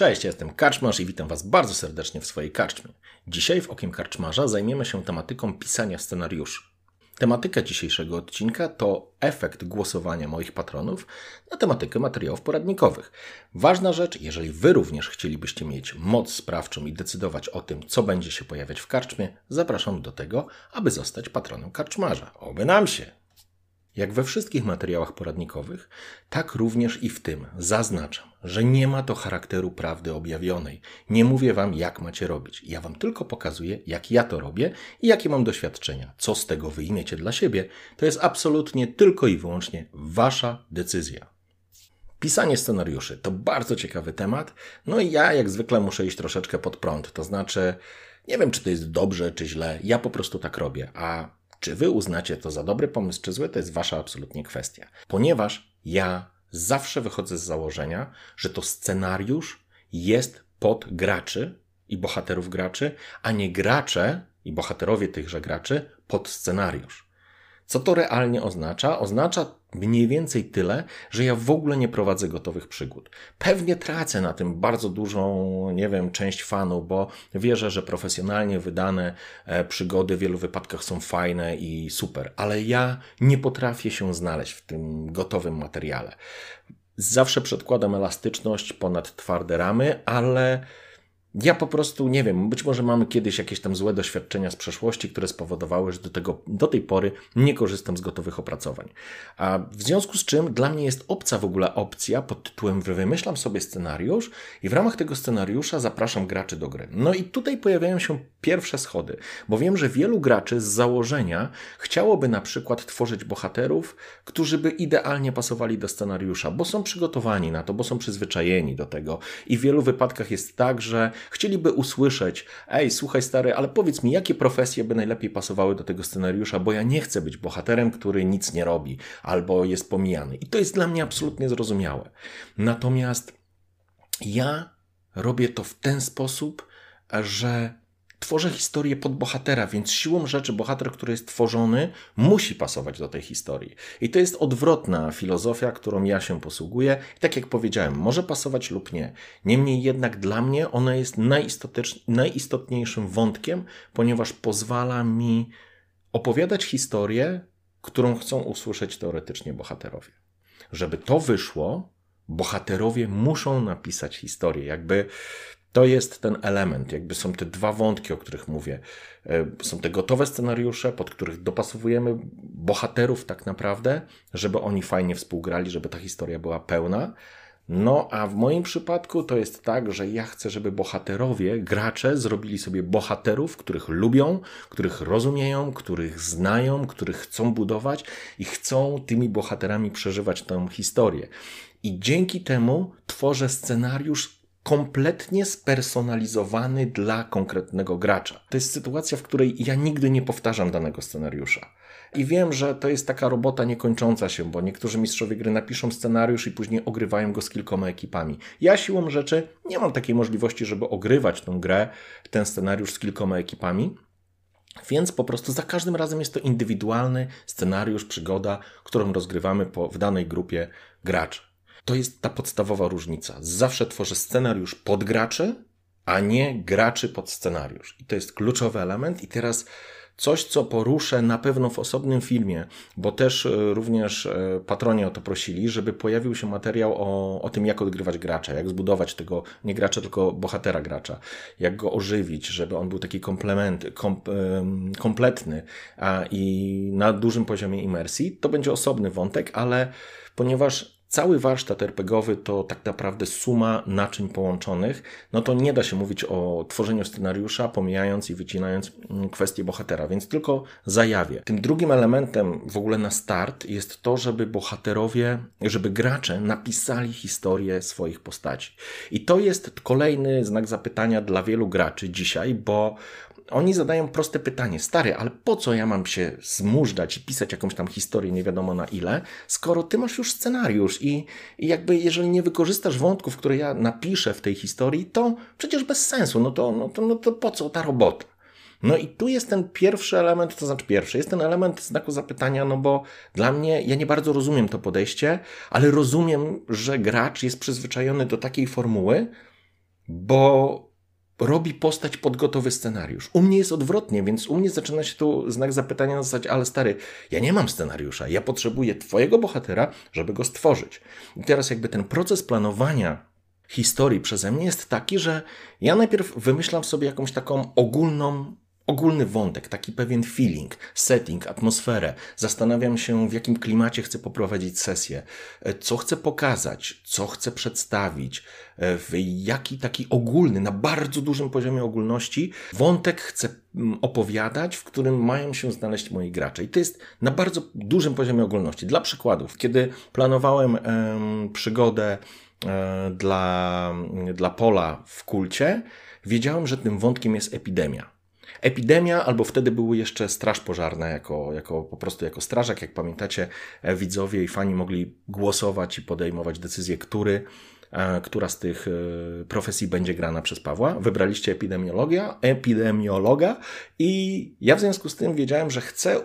Cześć, jestem Karczmarz i witam Was bardzo serdecznie w swojej karczmie. Dzisiaj w Okiem Karczmarza zajmiemy się tematyką pisania scenariuszy. Tematyka dzisiejszego odcinka to efekt głosowania moich patronów na tematykę materiałów poradnikowych. Ważna rzecz, jeżeli Wy również chcielibyście mieć moc sprawczą i decydować o tym, co będzie się pojawiać w karczmie, zapraszam do tego, aby zostać patronem karczmarza. Oby nam się! Jak we wszystkich materiałach poradnikowych, tak również i w tym zaznaczam, że nie ma to charakteru prawdy objawionej. Nie mówię wam, jak macie robić. Ja wam tylko pokazuję, jak ja to robię i jakie mam doświadczenia. Co z tego wyjmiecie dla siebie, to jest absolutnie tylko i wyłącznie wasza decyzja. Pisanie scenariuszy to bardzo ciekawy temat, no i ja jak zwykle muszę iść troszeczkę pod prąd. To znaczy, nie wiem, czy to jest dobrze, czy źle, ja po prostu tak robię, a czy wy uznacie to za dobry pomysł, czy zły, to jest wasza absolutnie kwestia. Ponieważ ja zawsze wychodzę z założenia, że to scenariusz jest pod graczy i bohaterów graczy, a nie gracze i bohaterowie tychże graczy pod scenariusz. Co to realnie oznacza? Oznacza mniej więcej tyle, że ja w ogóle nie prowadzę gotowych przygód. Pewnie tracę na tym bardzo dużą, nie wiem, część fanów, bo wierzę, że profesjonalnie wydane e, przygody w wielu wypadkach są fajne i super, ale ja nie potrafię się znaleźć w tym gotowym materiale. Zawsze przedkładam elastyczność ponad twarde ramy, ale ja po prostu nie wiem, być może mamy kiedyś jakieś tam złe doświadczenia z przeszłości, które spowodowały, że do, tego, do tej pory nie korzystam z gotowych opracowań. A w związku z czym dla mnie jest obca w ogóle opcja pod tytułem wymyślam sobie scenariusz i w ramach tego scenariusza zapraszam graczy do gry. No i tutaj pojawiają się pierwsze schody, bo wiem, że wielu graczy z założenia chciałoby na przykład tworzyć bohaterów, którzy by idealnie pasowali do scenariusza, bo są przygotowani na to, bo są przyzwyczajeni do tego i w wielu wypadkach jest tak, że chcieliby usłyszeć: Ej, słuchaj, stary, ale powiedz mi, jakie profesje by najlepiej pasowały do tego scenariusza, bo ja nie chcę być bohaterem, który nic nie robi albo jest pomijany. I to jest dla mnie absolutnie zrozumiałe. Natomiast ja robię to w ten sposób, że tworzę historię pod bohatera, więc siłą rzeczy bohater, który jest tworzony, musi pasować do tej historii. I to jest odwrotna filozofia, którą ja się posługuję. I tak jak powiedziałem, może pasować lub nie. Niemniej jednak dla mnie ona jest najistotniejszym wątkiem, ponieważ pozwala mi opowiadać historię, którą chcą usłyszeć teoretycznie bohaterowie. Żeby to wyszło, bohaterowie muszą napisać historię. Jakby to jest ten element, jakby są te dwa wątki, o których mówię. E, są te gotowe scenariusze, pod których dopasowujemy bohaterów tak naprawdę, żeby oni fajnie współgrali, żeby ta historia była pełna. No, a w moim przypadku to jest tak, że ja chcę, żeby bohaterowie, gracze zrobili sobie bohaterów, których lubią, których rozumieją, których znają, których chcą budować i chcą tymi bohaterami przeżywać tę historię. I dzięki temu tworzę scenariusz kompletnie spersonalizowany dla konkretnego gracza. To jest sytuacja, w której ja nigdy nie powtarzam danego scenariusza. I wiem, że to jest taka robota niekończąca się, bo niektórzy mistrzowie gry napiszą scenariusz i później ogrywają go z kilkoma ekipami. Ja siłą rzeczy nie mam takiej możliwości, żeby ogrywać tę grę, ten scenariusz z kilkoma ekipami. Więc po prostu za każdym razem jest to indywidualny scenariusz, przygoda, którą rozgrywamy po, w danej grupie graczy. To jest ta podstawowa różnica. Zawsze tworzę scenariusz pod graczy, a nie graczy pod scenariusz. I to jest kluczowy element. I teraz coś, co poruszę na pewno w osobnym filmie, bo też e, również e, patronie o to prosili, żeby pojawił się materiał o, o tym, jak odgrywać gracza, jak zbudować tego nie gracza, tylko bohatera gracza, jak go ożywić, żeby on był taki komplement, kom, kompletny a, i na dużym poziomie imersji. To będzie osobny wątek, ale ponieważ cały warsztat RPGowy to tak naprawdę suma naczyń połączonych, no to nie da się mówić o tworzeniu scenariusza, pomijając i wycinając mm, kwestię bohatera, więc tylko zajawię. Tym drugim elementem w ogóle na start jest to, żeby bohaterowie, żeby gracze napisali historię swoich postaci. I to jest kolejny znak zapytania dla wielu graczy dzisiaj, bo oni zadają proste pytanie, stary, ale po co ja mam się zmużdżać i pisać jakąś tam historię, nie wiadomo na ile, skoro ty masz już scenariusz i, i jakby jeżeli nie wykorzystasz wątków, które ja napiszę w tej historii, to przecież bez sensu, no to, no to, no to po co ta robota? No i tu jest ten pierwszy element, to znaczy pierwszy, jest ten element znaku zapytania, no bo dla mnie, ja nie bardzo rozumiem to podejście, ale rozumiem, że gracz jest przyzwyczajony do takiej formuły, bo robi postać pod gotowy scenariusz. U mnie jest odwrotnie, więc u mnie zaczyna się tu znak zapytania na zasadzie, ale stary, ja nie mam scenariusza, ja potrzebuję twojego bohatera, żeby go stworzyć. I teraz jakby ten proces planowania historii przeze mnie jest taki, że ja najpierw wymyślam sobie jakąś taką ogólną ogólny wątek, taki pewien feeling, setting, atmosferę. Zastanawiam się, w jakim klimacie chcę poprowadzić sesję, e, co chcę pokazać, co chcę przedstawić, e, w jaki taki ogólny, na bardzo dużym poziomie ogólności wątek chcę mm, opowiadać, w którym mają się znaleźć moi gracze. I to jest na bardzo dużym poziomie ogólności. Dla przykładów, kiedy planowałem em, przygodę e, dla, dla Pola w kulcie, wiedziałem, że tym wątkiem jest epidemia epidemia, albo wtedy były jeszcze straż pożarna, jako, jako po prostu jako strażak. Jak pamiętacie, e, widzowie i fani mogli głosować i podejmować decyzję, który e, która z tych e, profesji będzie grana przez Pawła. Wybraliście epidemiologia, epidemiologa i ja w związku z tym wiedziałem, że chcę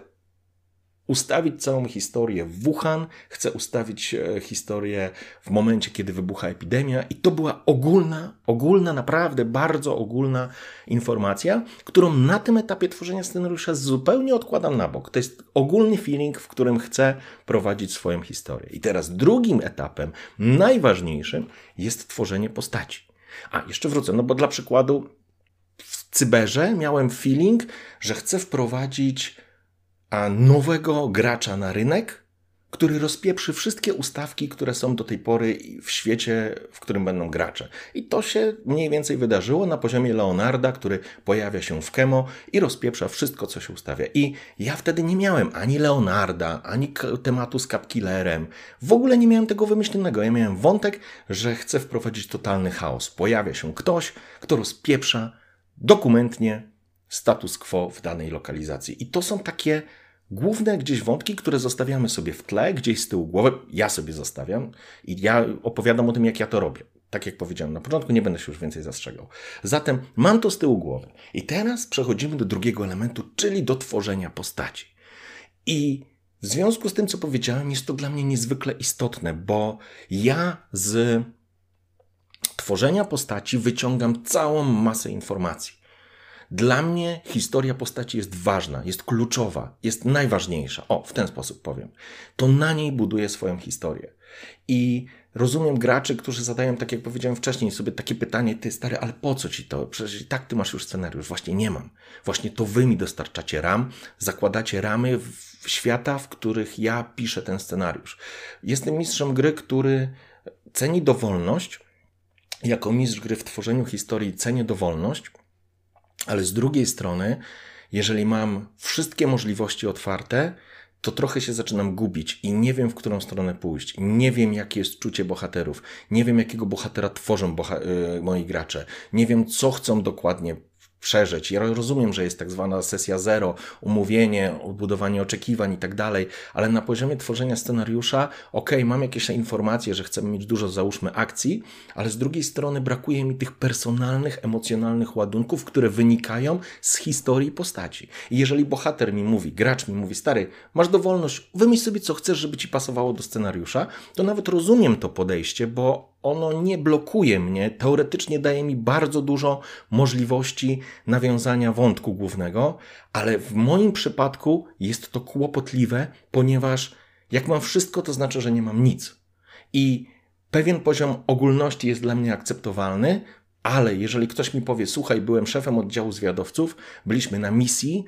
ustawić całą historię w Wuhan, chcę ustawić e, historię w momencie, kiedy wybucha epidemia, i to była ogólna, ogólna, naprawdę bardzo ogólna informacja, którą na tym etapie tworzenia scenariusza zupełnie odkładam na bok. To jest ogólny feeling, w którym chcę prowadzić swoją historię. I teraz drugim etapem, najważniejszym, jest tworzenie postaci. A jeszcze wrócę, no bo dla przykładu w cyberze miałem feeling, że chcę wprowadzić nowego gracza na rynek, który rozpieprzy wszystkie ustawki, które są do tej pory w świecie, w którym będą gracze. I to się mniej więcej wydarzyło na poziomie Leonarda, który pojawia się w Kemo i rozpieprza wszystko, co się ustawia. I ja wtedy nie miałem ani Leonarda, ani tematu z Capkillerem. W ogóle nie miałem tego wymyślonego. Ja miałem wątek, że chcę wprowadzić totalny chaos. Pojawia się ktoś, kto rozpieprza dokumentnie status quo w danej lokalizacji. I to są takie główne gdzieś wątki, które zostawiamy sobie w tle, gdzieś z tyłu głowy. Ja sobie zostawiam i ja opowiadam o tym, jak ja to robię. Tak jak powiedziałem na początku, nie będę się już więcej zastrzegał. Zatem mam to z tyłu głowy. I teraz przechodzimy do drugiego elementu, czyli do tworzenia postaci. I w związku z tym, co powiedziałem, jest to dla mnie niezwykle istotne, bo ja z tworzenia postaci wyciągam całą masę informacji. Dla mnie historia postaci jest ważna, jest kluczowa, jest najważniejsza. O, w ten sposób powiem. To na niej buduję swoją historię. I rozumiem graczy, którzy zadają, tak jak powiedziałem wcześniej, sobie takie pytanie, ty stary, ale po co ci to? Przecież i tak ty masz już scenariusz. Właśnie nie mam. Właśnie to wy mi dostarczacie ram, zakładacie ramy w świata, w których ja piszę ten scenariusz. Jestem mistrzem gry, który ceni dowolność. Jako mistrz gry w tworzeniu historii cenię dowolność, ale z drugiej strony, jeżeli mam wszystkie możliwości otwarte, to trochę się zaczynam gubić i nie wiem, w którą stronę pójść. Nie wiem, jakie jest czucie bohaterów. Nie wiem, jakiego bohatera tworzą boha y, moi gracze. Nie wiem, co chcą dokładnie przeżyć. Ja rozumiem, że jest tak zwana sesja zero, umówienie, budowanie oczekiwań i tak dalej, ale na poziomie tworzenia scenariusza, ok, mam jakieś informacje, że chcemy mieć dużo, załóżmy, akcji, ale z drugiej strony brakuje mi tych personalnych, emocjonalnych ładunków, które wynikają z historii postaci. I jeżeli bohater mi mówi, gracz mi mówi, stary, masz dowolność, wymyśl sobie co chcesz, żeby ci pasowało do scenariusza, to nawet rozumiem to podejście, bo ono nie blokuje mnie, teoretycznie daje mi bardzo dużo możliwości nawiązania wątku głównego, ale w moim przypadku jest to kłopotliwe, ponieważ jak mam wszystko, to znaczy, że nie mam nic. I pewien poziom ogólności jest dla mnie akceptowalny, ale jeżeli ktoś mi powie, słuchaj, byłem szefem oddziału zwiadowców, byliśmy na misji,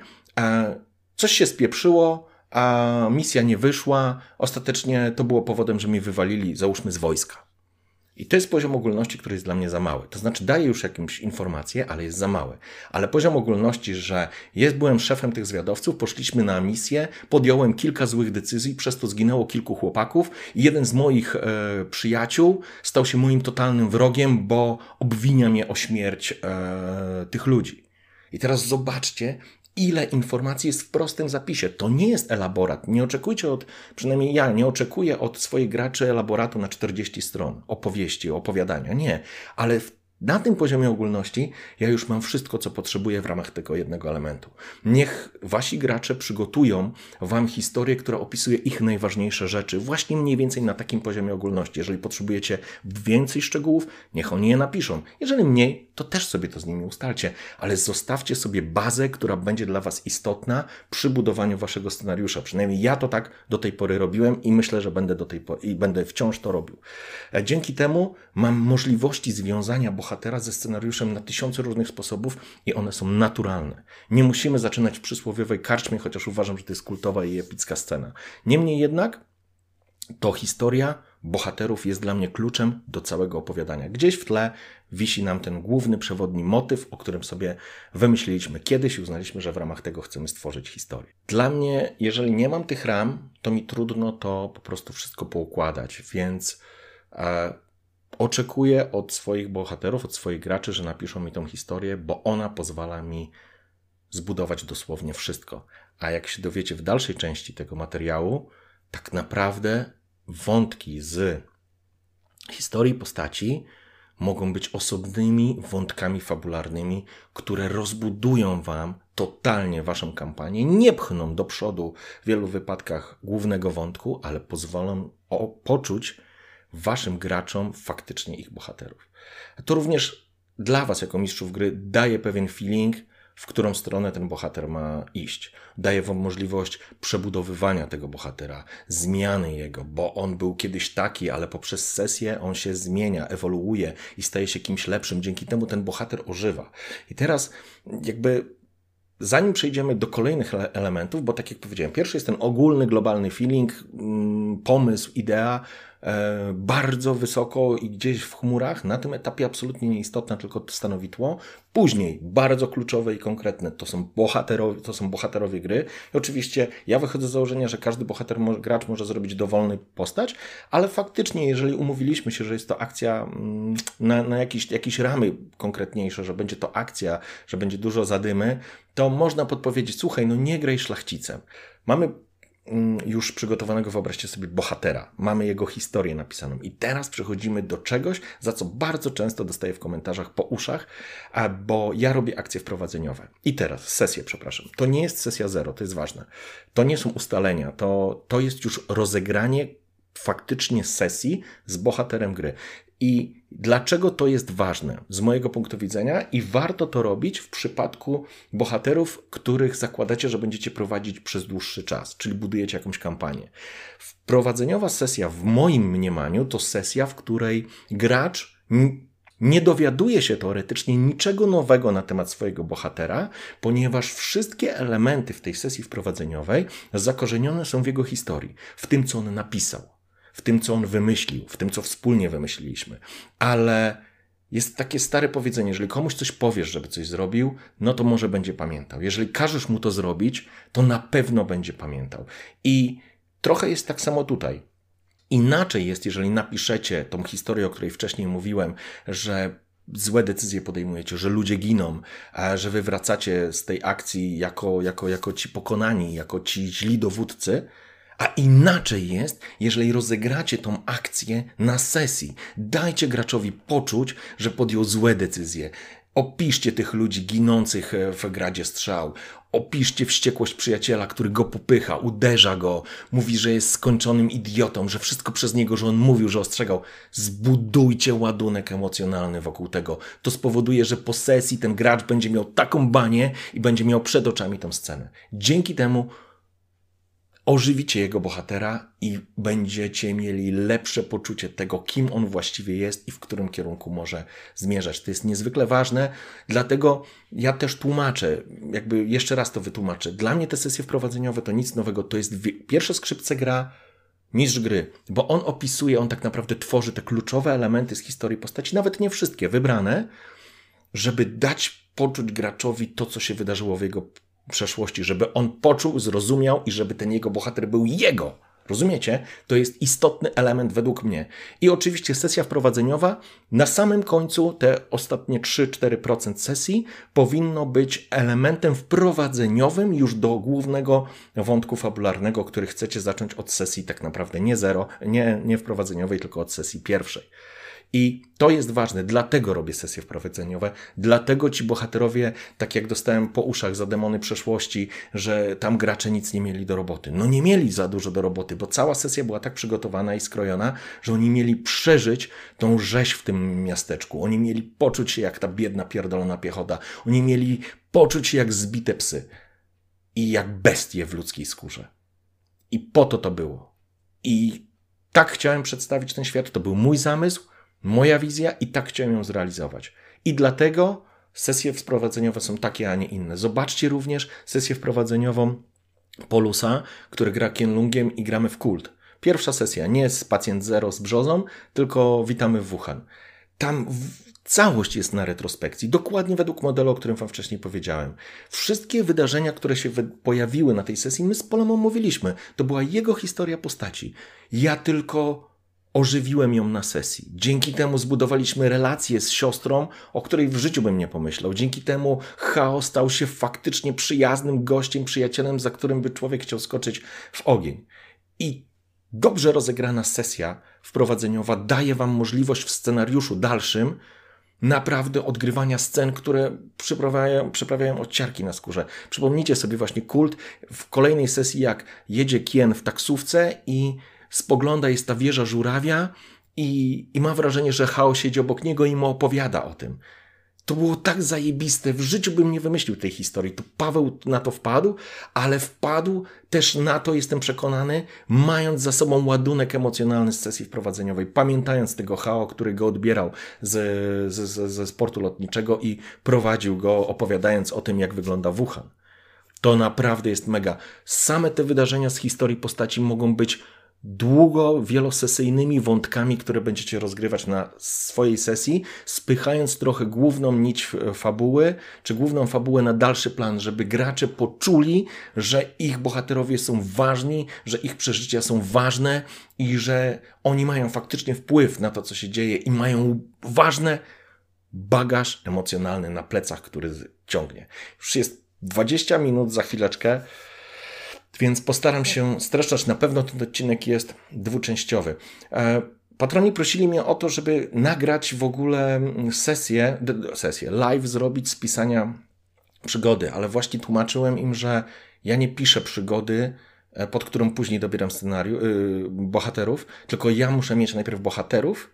coś się spieprzyło, a misja nie wyszła. Ostatecznie to było powodem, że mnie wywalili, załóżmy, z wojska. I to jest poziom ogólności, który jest dla mnie za mały. To znaczy daje już jakąś informację, ale jest za mały. Ale poziom ogólności, że jest, byłem szefem tych zwiadowców, poszliśmy na misję, podjąłem kilka złych decyzji, przez to zginęło kilku chłopaków i jeden z moich e, przyjaciół stał się moim totalnym wrogiem, bo obwinia mnie o śmierć e, tych ludzi. I teraz zobaczcie, ile informacji jest w prostym zapisie. To nie jest elaborat. Nie oczekujcie od, przynajmniej ja nie oczekuję od swoich graczy elaboratu na 40 stron opowieści, opowiadania. Nie, ale w na tym poziomie ogólności ja już mam wszystko, co potrzebuję w ramach tego jednego elementu. Niech wasi gracze przygotują wam historię, która opisuje ich najważniejsze rzeczy, właśnie mniej więcej na takim poziomie ogólności. Jeżeli potrzebujecie więcej szczegółów, niech oni je napiszą. Jeżeli mniej, to też sobie to z nimi ustalcie, ale zostawcie sobie bazę, która będzie dla was istotna przy budowaniu waszego scenariusza. Przynajmniej ja to tak do tej pory robiłem i myślę, że będę do tej pory i będę wciąż to robił. E, dzięki temu mam możliwości związania bohaterów bohatera ze scenariuszem na tysiące różnych sposobów i one są naturalne. Nie musimy zaczynać w przysłowiowej karczmie, chociaż uważam, że to jest kultowa i epicka scena. Niemniej jednak to historia bohaterów jest dla mnie kluczem do całego opowiadania. Gdzieś w tle wisi nam ten główny przewodni motyw, o którym sobie wymyśliliśmy kiedyś i uznaliśmy, że w ramach tego chcemy stworzyć historię. Dla mnie, jeżeli nie mam tych ram, to mi trudno to po prostu wszystko poukładać, więc e, oczekuję od swoich bohaterów, od swoich graczy, że napiszą mi tą historię, bo ona pozwala mi zbudować dosłownie wszystko. A jak się dowiecie w dalszej części tego materiału, tak naprawdę wątki z historii postaci mogą być osobnymi wątkami fabularnymi, które rozbudują wam totalnie waszą kampanię, nie pchną do przodu w wielu wypadkach głównego wątku, ale pozwolą poczuć waszym graczom faktycznie ich bohaterów. To również dla was jako mistrzów gry daje pewien feeling, w którą stronę ten bohater ma iść. Daje wam możliwość przebudowywania tego bohatera, zmiany jego, bo on był kiedyś taki, ale poprzez sesję on się zmienia, ewoluuje i staje się kimś lepszym. Dzięki temu ten bohater ożywa. I teraz jakby Zanim przejdziemy do kolejnych elementów, bo tak jak powiedziałem, pierwszy jest ten ogólny, globalny feeling, mm, pomysł, idea, bardzo wysoko i gdzieś w chmurach. Na tym etapie absolutnie nieistotna, tylko stanowi tło. Później bardzo kluczowe i konkretne to są bohaterowie, to są bohaterowie gry. I oczywiście ja wychodzę z założenia, że każdy bohater, gracz może zrobić dowolny postać, ale faktycznie, jeżeli umówiliśmy się, że jest to akcja mm, na, na jakieś, jakieś ramy konkretniejsze, że będzie to akcja, że będzie dużo zadymy, to można podpowiedzieć, słuchaj, no nie graj szlachcicem. Mamy już przygotowanego, wyobraźcie sobie, bohatera. Mamy jego historię napisaną. I teraz przechodzimy do czegoś, za co bardzo często dostaję w komentarzach po uszach, bo ja robię akcje wprowadzeniowe. I teraz, sesję, przepraszam. To nie jest sesja zero, to jest ważne. To nie są ustalenia, to, to jest już rozegranie faktycznie sesji z bohaterem gry. I dlaczego to jest ważne z mojego punktu widzenia i warto to robić w przypadku bohaterów, których zakładacie, że będziecie prowadzić przez dłuższy czas, czyli budujecie jakąś kampanię. Wprowadzeniowa sesja w moim mniemaniu to sesja, w której gracz nie dowiaduje się teoretycznie niczego nowego na temat swojego bohatera, ponieważ wszystkie elementy w tej sesji wprowadzeniowej zakorzenione są w jego historii, w tym, co on napisał w tym, co on wymyślił, w tym, co wspólnie wymyśliliśmy. Ale jest takie stare powiedzenie, jeżeli komuś coś powiesz, żeby coś zrobił, no to może będzie pamiętał. Jeżeli każesz mu to zrobić, to na pewno będzie pamiętał. I trochę jest tak samo tutaj. Inaczej jest, jeżeli napiszecie tą historię, o której wcześniej mówiłem, że złe decyzje podejmujecie, że ludzie giną, że wy wracacie z tej akcji jako, jako, jako ci pokonani, jako ci źli dowódcy, a inaczej jest, jeżeli rozegracie tą akcję na sesji. Dajcie graczowi poczuć, że podjął złe decyzje. Opiszcie tych ludzi ginących e, w gradzie strzał. Opiszcie wściekłość przyjaciela, który go popycha, uderza go, mówi, że jest skończonym idiotą, że wszystko przez niego, że on mówił, że ostrzegał. Zbudujcie ładunek emocjonalny wokół tego. To spowoduje, że po sesji ten gracz będzie miał taką banię i będzie miał przed oczami tę scenę. Dzięki temu ożywicie jego bohatera i będziecie mieli lepsze poczucie tego, kim on właściwie jest i w którym kierunku może zmierzać. To jest niezwykle ważne, dlatego ja też tłumaczę, jakby jeszcze raz to wytłumaczę. Dla mnie te sesje wprowadzeniowe to nic nowego, to jest pierwsze skrzypce gra, mistrz gry, bo on opisuje, on tak naprawdę tworzy te kluczowe elementy z historii postaci, nawet nie wszystkie, wybrane, żeby dać poczuć graczowi to, co się wydarzyło w jego przeszłości, żeby on poczuł, zrozumiał i żeby ten jego bohater był jego. Rozumiecie? To jest istotny element według mnie. I oczywiście sesja wprowadzeniowa, na samym końcu te ostatnie 3-4% sesji powinno być elementem wprowadzeniowym już do głównego wątku fabularnego, który chcecie zacząć od sesji tak naprawdę nie zero, nie, nie wprowadzeniowej, tylko od sesji pierwszej. I to jest ważne, dlatego robię sesje wprowadzeniowe, dlatego ci bohaterowie, tak jak dostałem po uszach za demony przeszłości, że tam gracze nic nie mieli do roboty. No nie mieli za dużo do roboty, bo cała sesja była tak przygotowana i skrojona, że oni mieli przeżyć tą rzeź w tym miasteczku. Oni mieli poczuć się jak ta biedna, pierdolona piechota. Oni mieli poczuć się jak zbite psy i jak bestie w ludzkiej skórze. I po to to było. I tak chciałem przedstawić ten świat, to był mój zamysł, moja wizja i tak chciałem ją zrealizować. I dlatego sesje wprowadzeniowe są takie, a nie inne. Zobaczcie również sesję wprowadzeniową Polusa, który gra Kienlungiem i gramy w kult. Pierwsza sesja nie jest pacjent zero z brzozą, tylko witamy w Wuhan. Tam całość jest na retrospekcji, dokładnie według modelu, o którym Wam wcześniej powiedziałem. Wszystkie wydarzenia, które się pojawiły na tej sesji, my z Polem omówiliśmy. To była jego historia postaci. Ja tylko ożywiłem ją na sesji. Dzięki temu zbudowaliśmy relację z siostrą, o której w życiu bym nie pomyślał. Dzięki temu Chaos stał się faktycznie przyjaznym gościem, przyjacielem, za którym by człowiek chciał skoczyć w ogień. I dobrze rozegrana sesja wprowadzeniowa daje Wam możliwość w scenariuszu dalszym naprawdę odgrywania scen, które przyprawiają, przyprawiają odciarki na skórze. Przypomnijcie sobie właśnie kult w kolejnej sesji, jak jedzie Kien w taksówce i spogląda, jest ta wieża żurawia i, i ma wrażenie, że Hao siedzi obok niego i mu opowiada o tym. To było tak zajebiste, w życiu bym nie wymyślił tej historii. To Paweł na to wpadł, ale wpadł też na to, jestem przekonany, mając za sobą ładunek emocjonalny z sesji wprowadzeniowej, pamiętając tego Hao, który go odbierał ze, ze, ze sportu lotniczego i prowadził go, opowiadając o tym, jak wygląda Wuhan. To naprawdę jest mega. Same te wydarzenia z historii postaci mogą być długo, wielosesyjnymi wątkami, które będziecie rozgrywać na swojej sesji, spychając trochę główną nić fabuły, czy główną fabułę na dalszy plan, żeby gracze poczuli, że ich bohaterowie są ważni, że ich przeżycia są ważne i że oni mają faktycznie wpływ na to, co się dzieje i mają ważny bagaż emocjonalny na plecach, który ciągnie. Już jest 20 minut za chwileczkę. Więc postaram się streszczać. Na pewno ten odcinek jest dwuczęściowy. E, patroni prosili mnie o to, żeby nagrać w ogóle sesję, sesję live zrobić z pisania przygody, ale właśnie tłumaczyłem im, że ja nie piszę przygody, e, pod którą później dobieram scenariusz, yy, bohaterów, tylko ja muszę mieć najpierw bohaterów,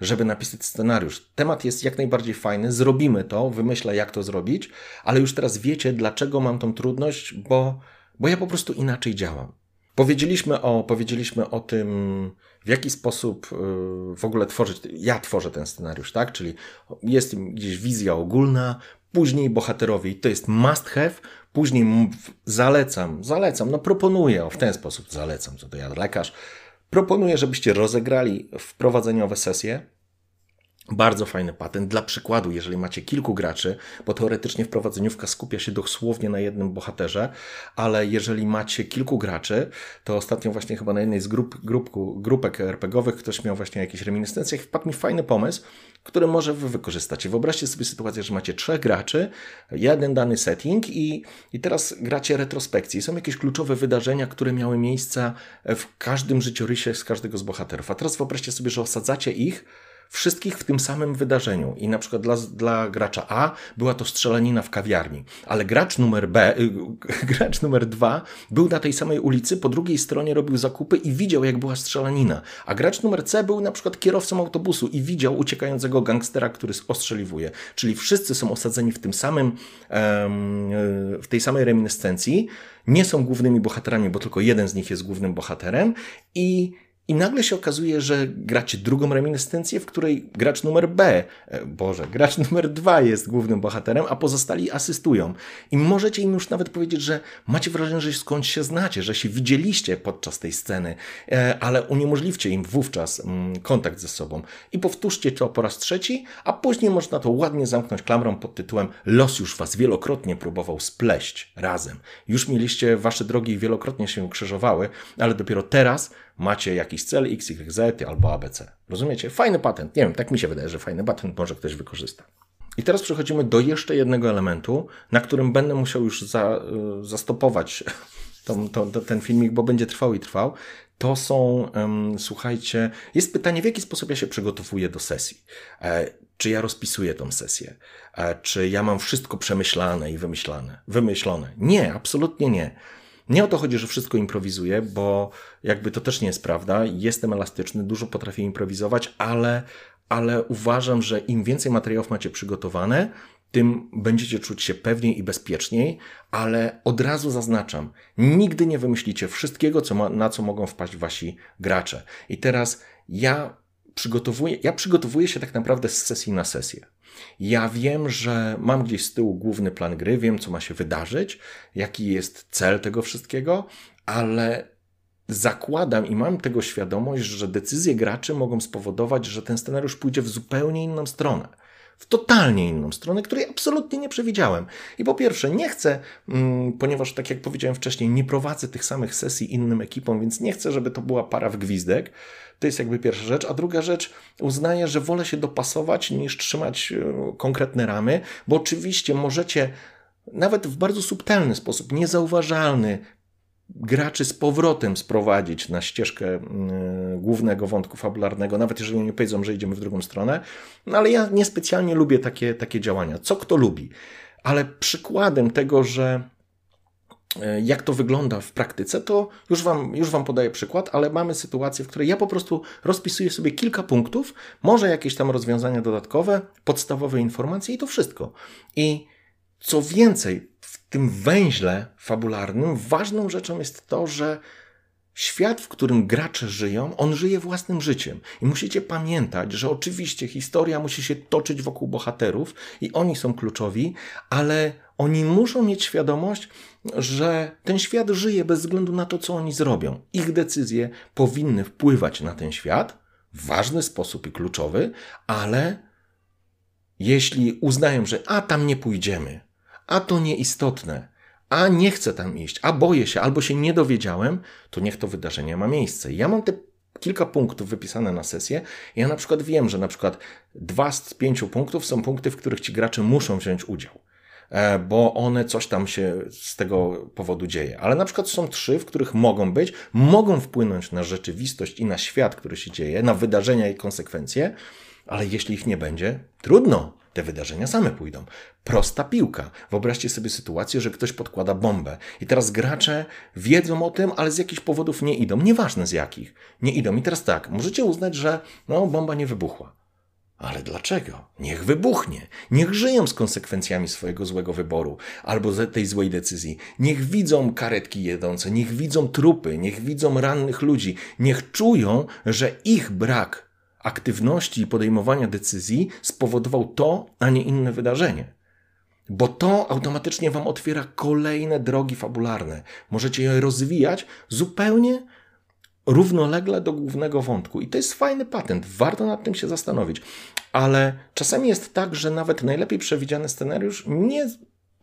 żeby napisać scenariusz. Temat jest jak najbardziej fajny, zrobimy to, wymyślę jak to zrobić, ale już teraz wiecie, dlaczego mam tą trudność, bo bo ja po prostu inaczej działam. Powiedzieliśmy o, powiedzieliśmy o tym, w jaki sposób y, w ogóle tworzyć, ja tworzę ten scenariusz, tak? Czyli jest gdzieś wizja ogólna, później bohaterowie, to jest must have, później zalecam, zalecam, no proponuję, w ten sposób zalecam, co to ja lekarz, proponuję, żebyście rozegrali wprowadzeniowe sesje, bardzo fajny patent. Dla przykładu, jeżeli macie kilku graczy, bo teoretycznie wprowadzeniówka skupia się dosłownie na jednym bohaterze, ale jeżeli macie kilku graczy, to ostatnio właśnie chyba na jednej z grup, grupku, grupek RPGowych ktoś miał właśnie jakieś reminiscencje i wpadł mi fajny pomysł, który może wy wykorzystacie. Wyobraźcie sobie sytuację, że macie trzech graczy, jeden dany setting i, i teraz gracie retrospekcji. Są jakieś kluczowe wydarzenia, które miały miejsce w każdym życiorysie z każdego z bohaterów. A teraz wyobraźcie sobie, że osadzacie ich wszystkich w tym samym wydarzeniu. I na przykład dla, dla gracza A była to strzelanina w kawiarni, ale gracz numer B, y, gracz numer dwa był na tej samej ulicy, po drugiej stronie robił zakupy i widział, jak była strzelanina. A gracz numer C był na przykład kierowcą autobusu i widział uciekającego gangstera, który ostrzeliwuje. Czyli wszyscy są osadzeni w tym samym, w tej samej reminiscencji, nie są głównymi bohaterami, bo tylko jeden z nich jest głównym bohaterem i i nagle się okazuje, że gracie drugą reminiscencję, w której gracz numer B, e, Boże, gracz numer dwa jest głównym bohaterem, a pozostali asystują. I możecie im już nawet powiedzieć, że macie wrażenie, że skądś się znacie, że się widzieliście podczas tej sceny, e, ale uniemożliwcie im wówczas mm, kontakt ze sobą. I powtórzcie to po raz trzeci, a później można to ładnie zamknąć klamrą pod tytułem Los już was wielokrotnie próbował spleść razem. Już mieliście wasze drogi wielokrotnie się krzyżowały, ale dopiero teraz macie jakiś cel X, Y, Z albo ABC. Rozumiecie? Fajny patent. Nie wiem, tak mi się wydaje, że fajny patent może ktoś wykorzysta. I teraz przechodzimy do jeszcze jednego elementu, na którym będę musiał już za, y, zastopować to, to, to, ten filmik, bo będzie trwał i trwał. To są, um, słuchajcie, jest pytanie, w jaki sposób ja się przygotowuję do sesji. E, czy ja rozpisuję tą sesję? E, czy ja mam wszystko przemyślane i wymyślane, wymyślone? Nie, absolutnie nie. Nie o to chodzi, że wszystko improwizuję, bo jakby to też nie jest prawda. Jestem elastyczny, dużo potrafię improwizować, ale, ale uważam, że im więcej materiałów macie przygotowane, tym będziecie czuć się pewniej i bezpieczniej, ale od razu zaznaczam, nigdy nie wymyślicie wszystkiego, co ma, na co mogą wpaść wasi gracze. I teraz ja przygotowuję, ja przygotowuję się tak naprawdę z sesji na sesję. Ja wiem, że mam gdzieś z tyłu główny plan gry, wiem, co ma się wydarzyć, jaki jest cel tego wszystkiego, ale zakładam i mam tego świadomość, że decyzje graczy mogą spowodować, że ten scenariusz pójdzie w zupełnie inną stronę w totalnie inną stronę, której absolutnie nie przewidziałem. I po pierwsze, nie chcę, mm, ponieważ tak jak powiedziałem wcześniej, nie prowadzę tych samych sesji innym ekipom, więc nie chcę, żeby to była para w gwizdek. To jest jakby pierwsza rzecz. A druga rzecz, uznaję, że wolę się dopasować niż trzymać e, konkretne ramy, bo oczywiście możecie nawet w bardzo subtelny sposób, niezauważalny, graczy z powrotem sprowadzić na ścieżkę mm, głównego wątku fabularnego, nawet jeżeli nie powiedzą, że idziemy w drugą stronę. No ale ja niespecjalnie lubię takie, takie działania. Co kto lubi. Ale przykładem tego, że e, jak to wygląda w praktyce, to już wam, już wam podaję przykład, ale mamy sytuację, w której ja po prostu rozpisuję sobie kilka punktów, może jakieś tam rozwiązania dodatkowe, podstawowe informacje i to wszystko. I co więcej, tym węźle fabularnym ważną rzeczą jest to, że świat, w którym gracze żyją, on żyje własnym życiem. I musicie pamiętać, że oczywiście historia musi się toczyć wokół bohaterów i oni są kluczowi, ale oni muszą mieć świadomość, że ten świat żyje bez względu na to, co oni zrobią. Ich decyzje powinny wpływać na ten świat w ważny sposób i kluczowy, ale jeśli uznają, że a tam nie pójdziemy, a to nieistotne, a nie chcę tam iść, a boję się, albo się nie dowiedziałem, to niech to wydarzenie ma miejsce. Ja mam te kilka punktów wypisane na sesję. Ja na przykład wiem, że na przykład dwa z pięciu punktów są punkty, w których ci gracze muszą wziąć udział e, bo one coś tam się z tego powodu dzieje. Ale na przykład są trzy, w których mogą być, mogą wpłynąć na rzeczywistość i na świat, który się dzieje, na wydarzenia i konsekwencje, ale jeśli ich nie będzie, trudno te wydarzenia same pójdą. Prosta piłka. Wyobraźcie sobie sytuację, że ktoś podkłada bombę i teraz gracze wiedzą o tym, ale z jakichś powodów nie idą. Nieważne z jakich. Nie idą. I teraz tak, możecie uznać, że no, bomba nie wybuchła. Ale dlaczego? Niech wybuchnie. Niech żyją z konsekwencjami swojego złego wyboru albo tej złej decyzji. Niech widzą karetki jedące, niech widzą trupy, niech widzą rannych ludzi, niech czują, że ich brak aktywności i podejmowania decyzji spowodował to, a nie inne wydarzenie. Bo to automatycznie Wam otwiera kolejne drogi fabularne. Możecie je rozwijać zupełnie równolegle do głównego wątku. I to jest fajny patent, warto nad tym się zastanowić. Ale czasami jest tak, że nawet najlepiej przewidziany scenariusz nie.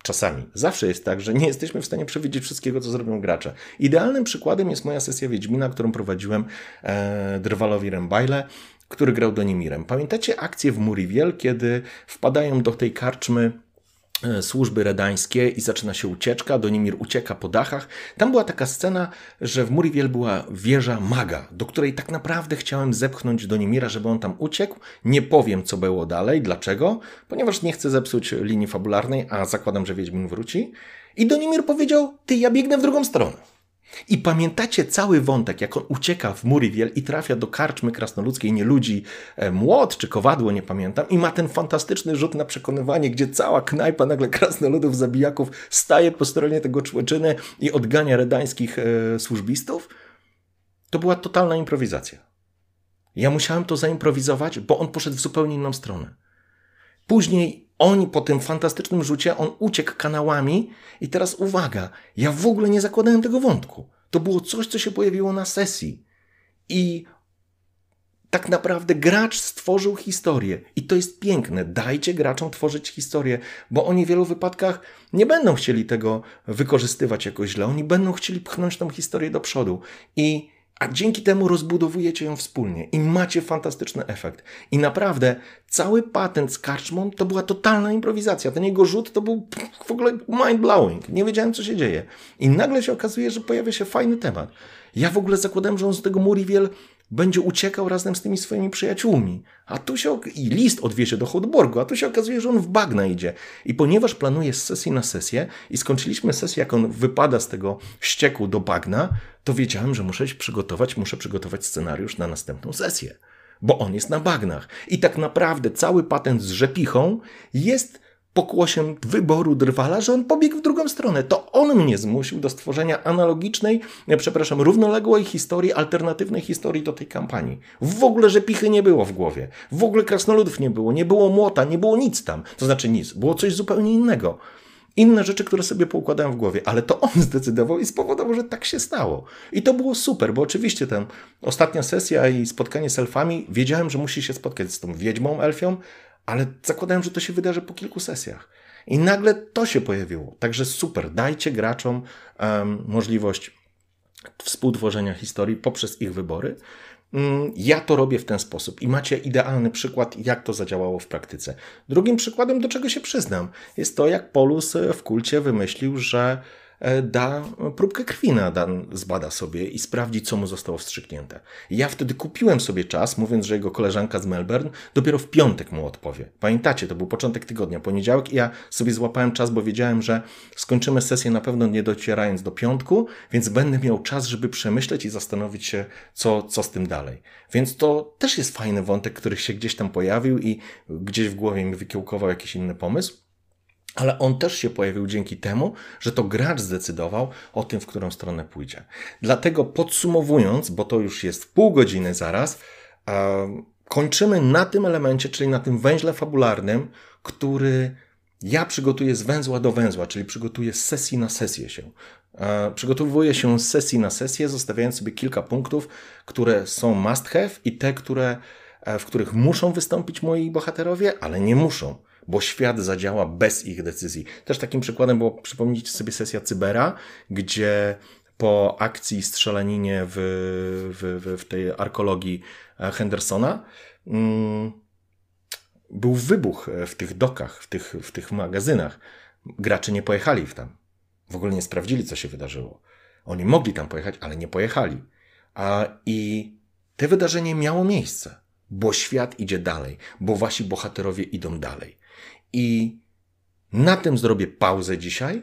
Czasami, zawsze jest tak, że nie jesteśmy w stanie przewidzieć wszystkiego, co zrobią gracze. Idealnym przykładem jest moja sesja Wiedźmina, którą prowadziłem e, Drwalowi Rembajle który grał Donimirem. Pamiętacie akcję w Muriwiel, kiedy wpadają do tej karczmy E, służby redańskie i zaczyna się ucieczka, Donimir ucieka po dachach. Tam była taka scena, że w Muriwiel była wieża maga, do której tak naprawdę chciałem zepchnąć Donimira, żeby on tam uciekł. Nie powiem, co było dalej, dlaczego, ponieważ nie chcę zepsuć linii fabularnej, a zakładam, że Wiedźmin wróci. I Donimir powiedział, ty, ja biegnę w drugą stronę. I pamiętacie cały wątek, jak on ucieka w Muriwiel i trafia do karczmy krasnoludzkiej, nie ludzi, e, młot czy kowadło, nie pamiętam, i ma ten fantastyczny rzut na przekonywanie, gdzie cała knajpa nagle krasnoludów, zabijaków staje po stronie tego człeczyny i odgania redańskich e, służbistów? To była totalna improwizacja. Ja musiałem to zaimprowizować, bo on poszedł w zupełnie inną stronę. Później oni po tym fantastycznym rzucie, on uciekł kanałami i teraz uwaga, ja w ogóle nie zakładałem tego wątku. To było coś, co się pojawiło na sesji. I tak naprawdę gracz stworzył historię. I to jest piękne. Dajcie graczom tworzyć historię, bo oni w wielu wypadkach nie będą chcieli tego wykorzystywać jakoś źle. Oni będą chcieli pchnąć tą historię do przodu. I a dzięki temu rozbudowujecie ją wspólnie i macie fantastyczny efekt. I naprawdę cały patent z karczmą to była totalna improwizacja. Ten jego rzut to był w ogóle mind-blowing. Nie wiedziałem, co się dzieje. I nagle się okazuje, że pojawia się fajny temat. Ja w ogóle zakładałem, że on z tego Muriwiel będzie uciekał razem z tymi swoimi przyjaciółmi. A tu się i list odwiezie do Hodborgu, a tu się okazuje, że on w bagna idzie. I ponieważ planuje z sesji na sesję i skończyliśmy sesję, jak on wypada z tego ścieku do bagna, to wiedziałem, że muszę się przygotować, muszę przygotować scenariusz na następną sesję. Bo on jest na bagnach. I tak naprawdę cały patent z rzepichą jest pokłosiem wyboru drwala, że on pobiegł w drugą stronę. To on mnie zmusił do stworzenia analogicznej, przepraszam, równoległej historii, alternatywnej historii do tej kampanii. W ogóle, że pichy nie było w głowie. W ogóle krasnoludów nie było, nie było młota, nie było nic tam. To znaczy nic, było coś zupełnie innego. Inne rzeczy, które sobie poukładałem w głowie, ale to on zdecydował i spowodował, że tak się stało. I to było super, bo oczywiście ten ostatnia sesja i spotkanie z elfami, wiedziałem, że musi się spotkać z tą wiedźmą elfią, ale zakładałem, że to się wydarzy po kilku sesjach. I nagle to się pojawiło. Także super, dajcie graczom um, możliwość współtworzenia historii poprzez ich wybory. Um, ja to robię w ten sposób i macie idealny przykład, jak to zadziałało w praktyce. Drugim przykładem, do czego się przyznam, jest to, jak Polus w kulcie wymyślił, że E, da próbkę krwi na Dan zbada sobie i sprawdzi, co mu zostało wstrzyknięte. Ja wtedy kupiłem sobie czas, mówiąc, że jego koleżanka z Melbourne dopiero w piątek mu odpowie. Pamiętacie, to był początek tygodnia, poniedziałek i ja sobie złapałem czas, bo wiedziałem, że skończymy sesję na pewno nie docierając do piątku, więc będę miał czas, żeby przemyśleć i zastanowić się, co, co z tym dalej. Więc to też jest fajny wątek, który się gdzieś tam pojawił i gdzieś w głowie mi wykiełkował jakiś inny pomysł ale on też się pojawił dzięki temu, że to gracz zdecydował o tym, w którą stronę pójdzie. Dlatego podsumowując, bo to już jest pół godziny zaraz, kończymy na tym elemencie, czyli na tym węźle fabularnym, który ja przygotuję z węzła do węzła, czyli przygotuję z sesji na sesję się. Przygotowuję się z sesji na sesję, zostawiając sobie kilka punktów, które są must have i te, które, e, w których muszą wystąpić moi bohaterowie, ale nie muszą bo świat zadziała bez ich decyzji. Też takim przykładem było, przypomnijcie sobie sesja Cybera, gdzie po akcji strzelaninie w, w, w, tej arkologii e, Hendersona mm, był wybuch w tych dokach, w tych, w tych magazynach. Gracze nie pojechali w tam. W ogóle nie sprawdzili, co się wydarzyło. Oni mogli tam pojechać, ale nie pojechali. A, I te wydarzenie miało miejsce, bo świat idzie dalej, bo wasi bohaterowie idą dalej. I na tym zrobię pauzę dzisiaj.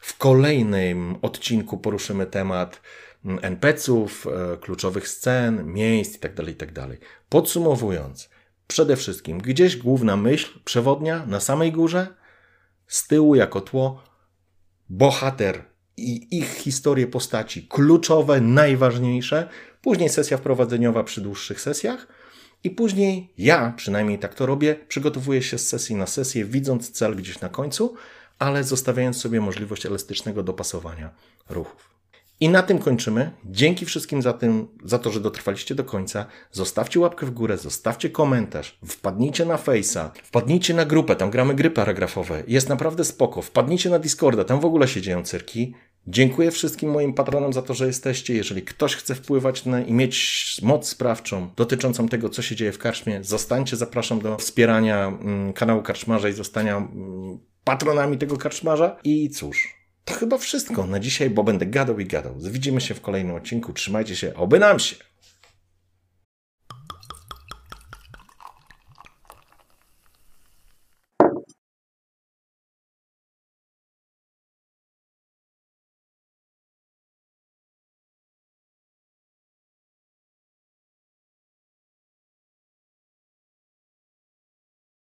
W kolejnym odcinku poruszymy temat NPC-ów, e, kluczowych scen, miejsc itd., tak itd. Tak Podsumowując, przede wszystkim gdzieś główna myśl przewodnia na samej górze, z tyłu jako tło bohater i ich historie postaci kluczowe, najważniejsze, później sesja wprowadzeniowa przy dłuższych sesjach i później ja, przynajmniej tak to robię, przygotowuję się z sesji na sesję, widząc cel gdzieś na końcu, ale zostawiając sobie możliwość elastycznego dopasowania ruchów. I na tym kończymy. Dzięki wszystkim za, tym, za to, że dotrwaliście do końca. Zostawcie łapkę w górę, zostawcie komentarz, wpadnijcie na Face'a, wpadnijcie na grupę, tam gramy gry paragrafowe. Jest naprawdę spoko. Wpadnijcie na Discorda, tam w ogóle się dzieją cyrki. Dziękuję wszystkim moim patronom za to, że jesteście. Jeżeli ktoś chce wpływać na, i mieć moc sprawczą dotyczącą tego, co się dzieje w karczmie, zostańcie. Zapraszam do wspierania mm, kanału Karczmarza i zostania mm, patronami tego karczmarza. I cóż, to chyba wszystko na dzisiaj, bo będę gadał i gadał. Widzimy się w kolejnym odcinku. Trzymajcie się, oby nam się!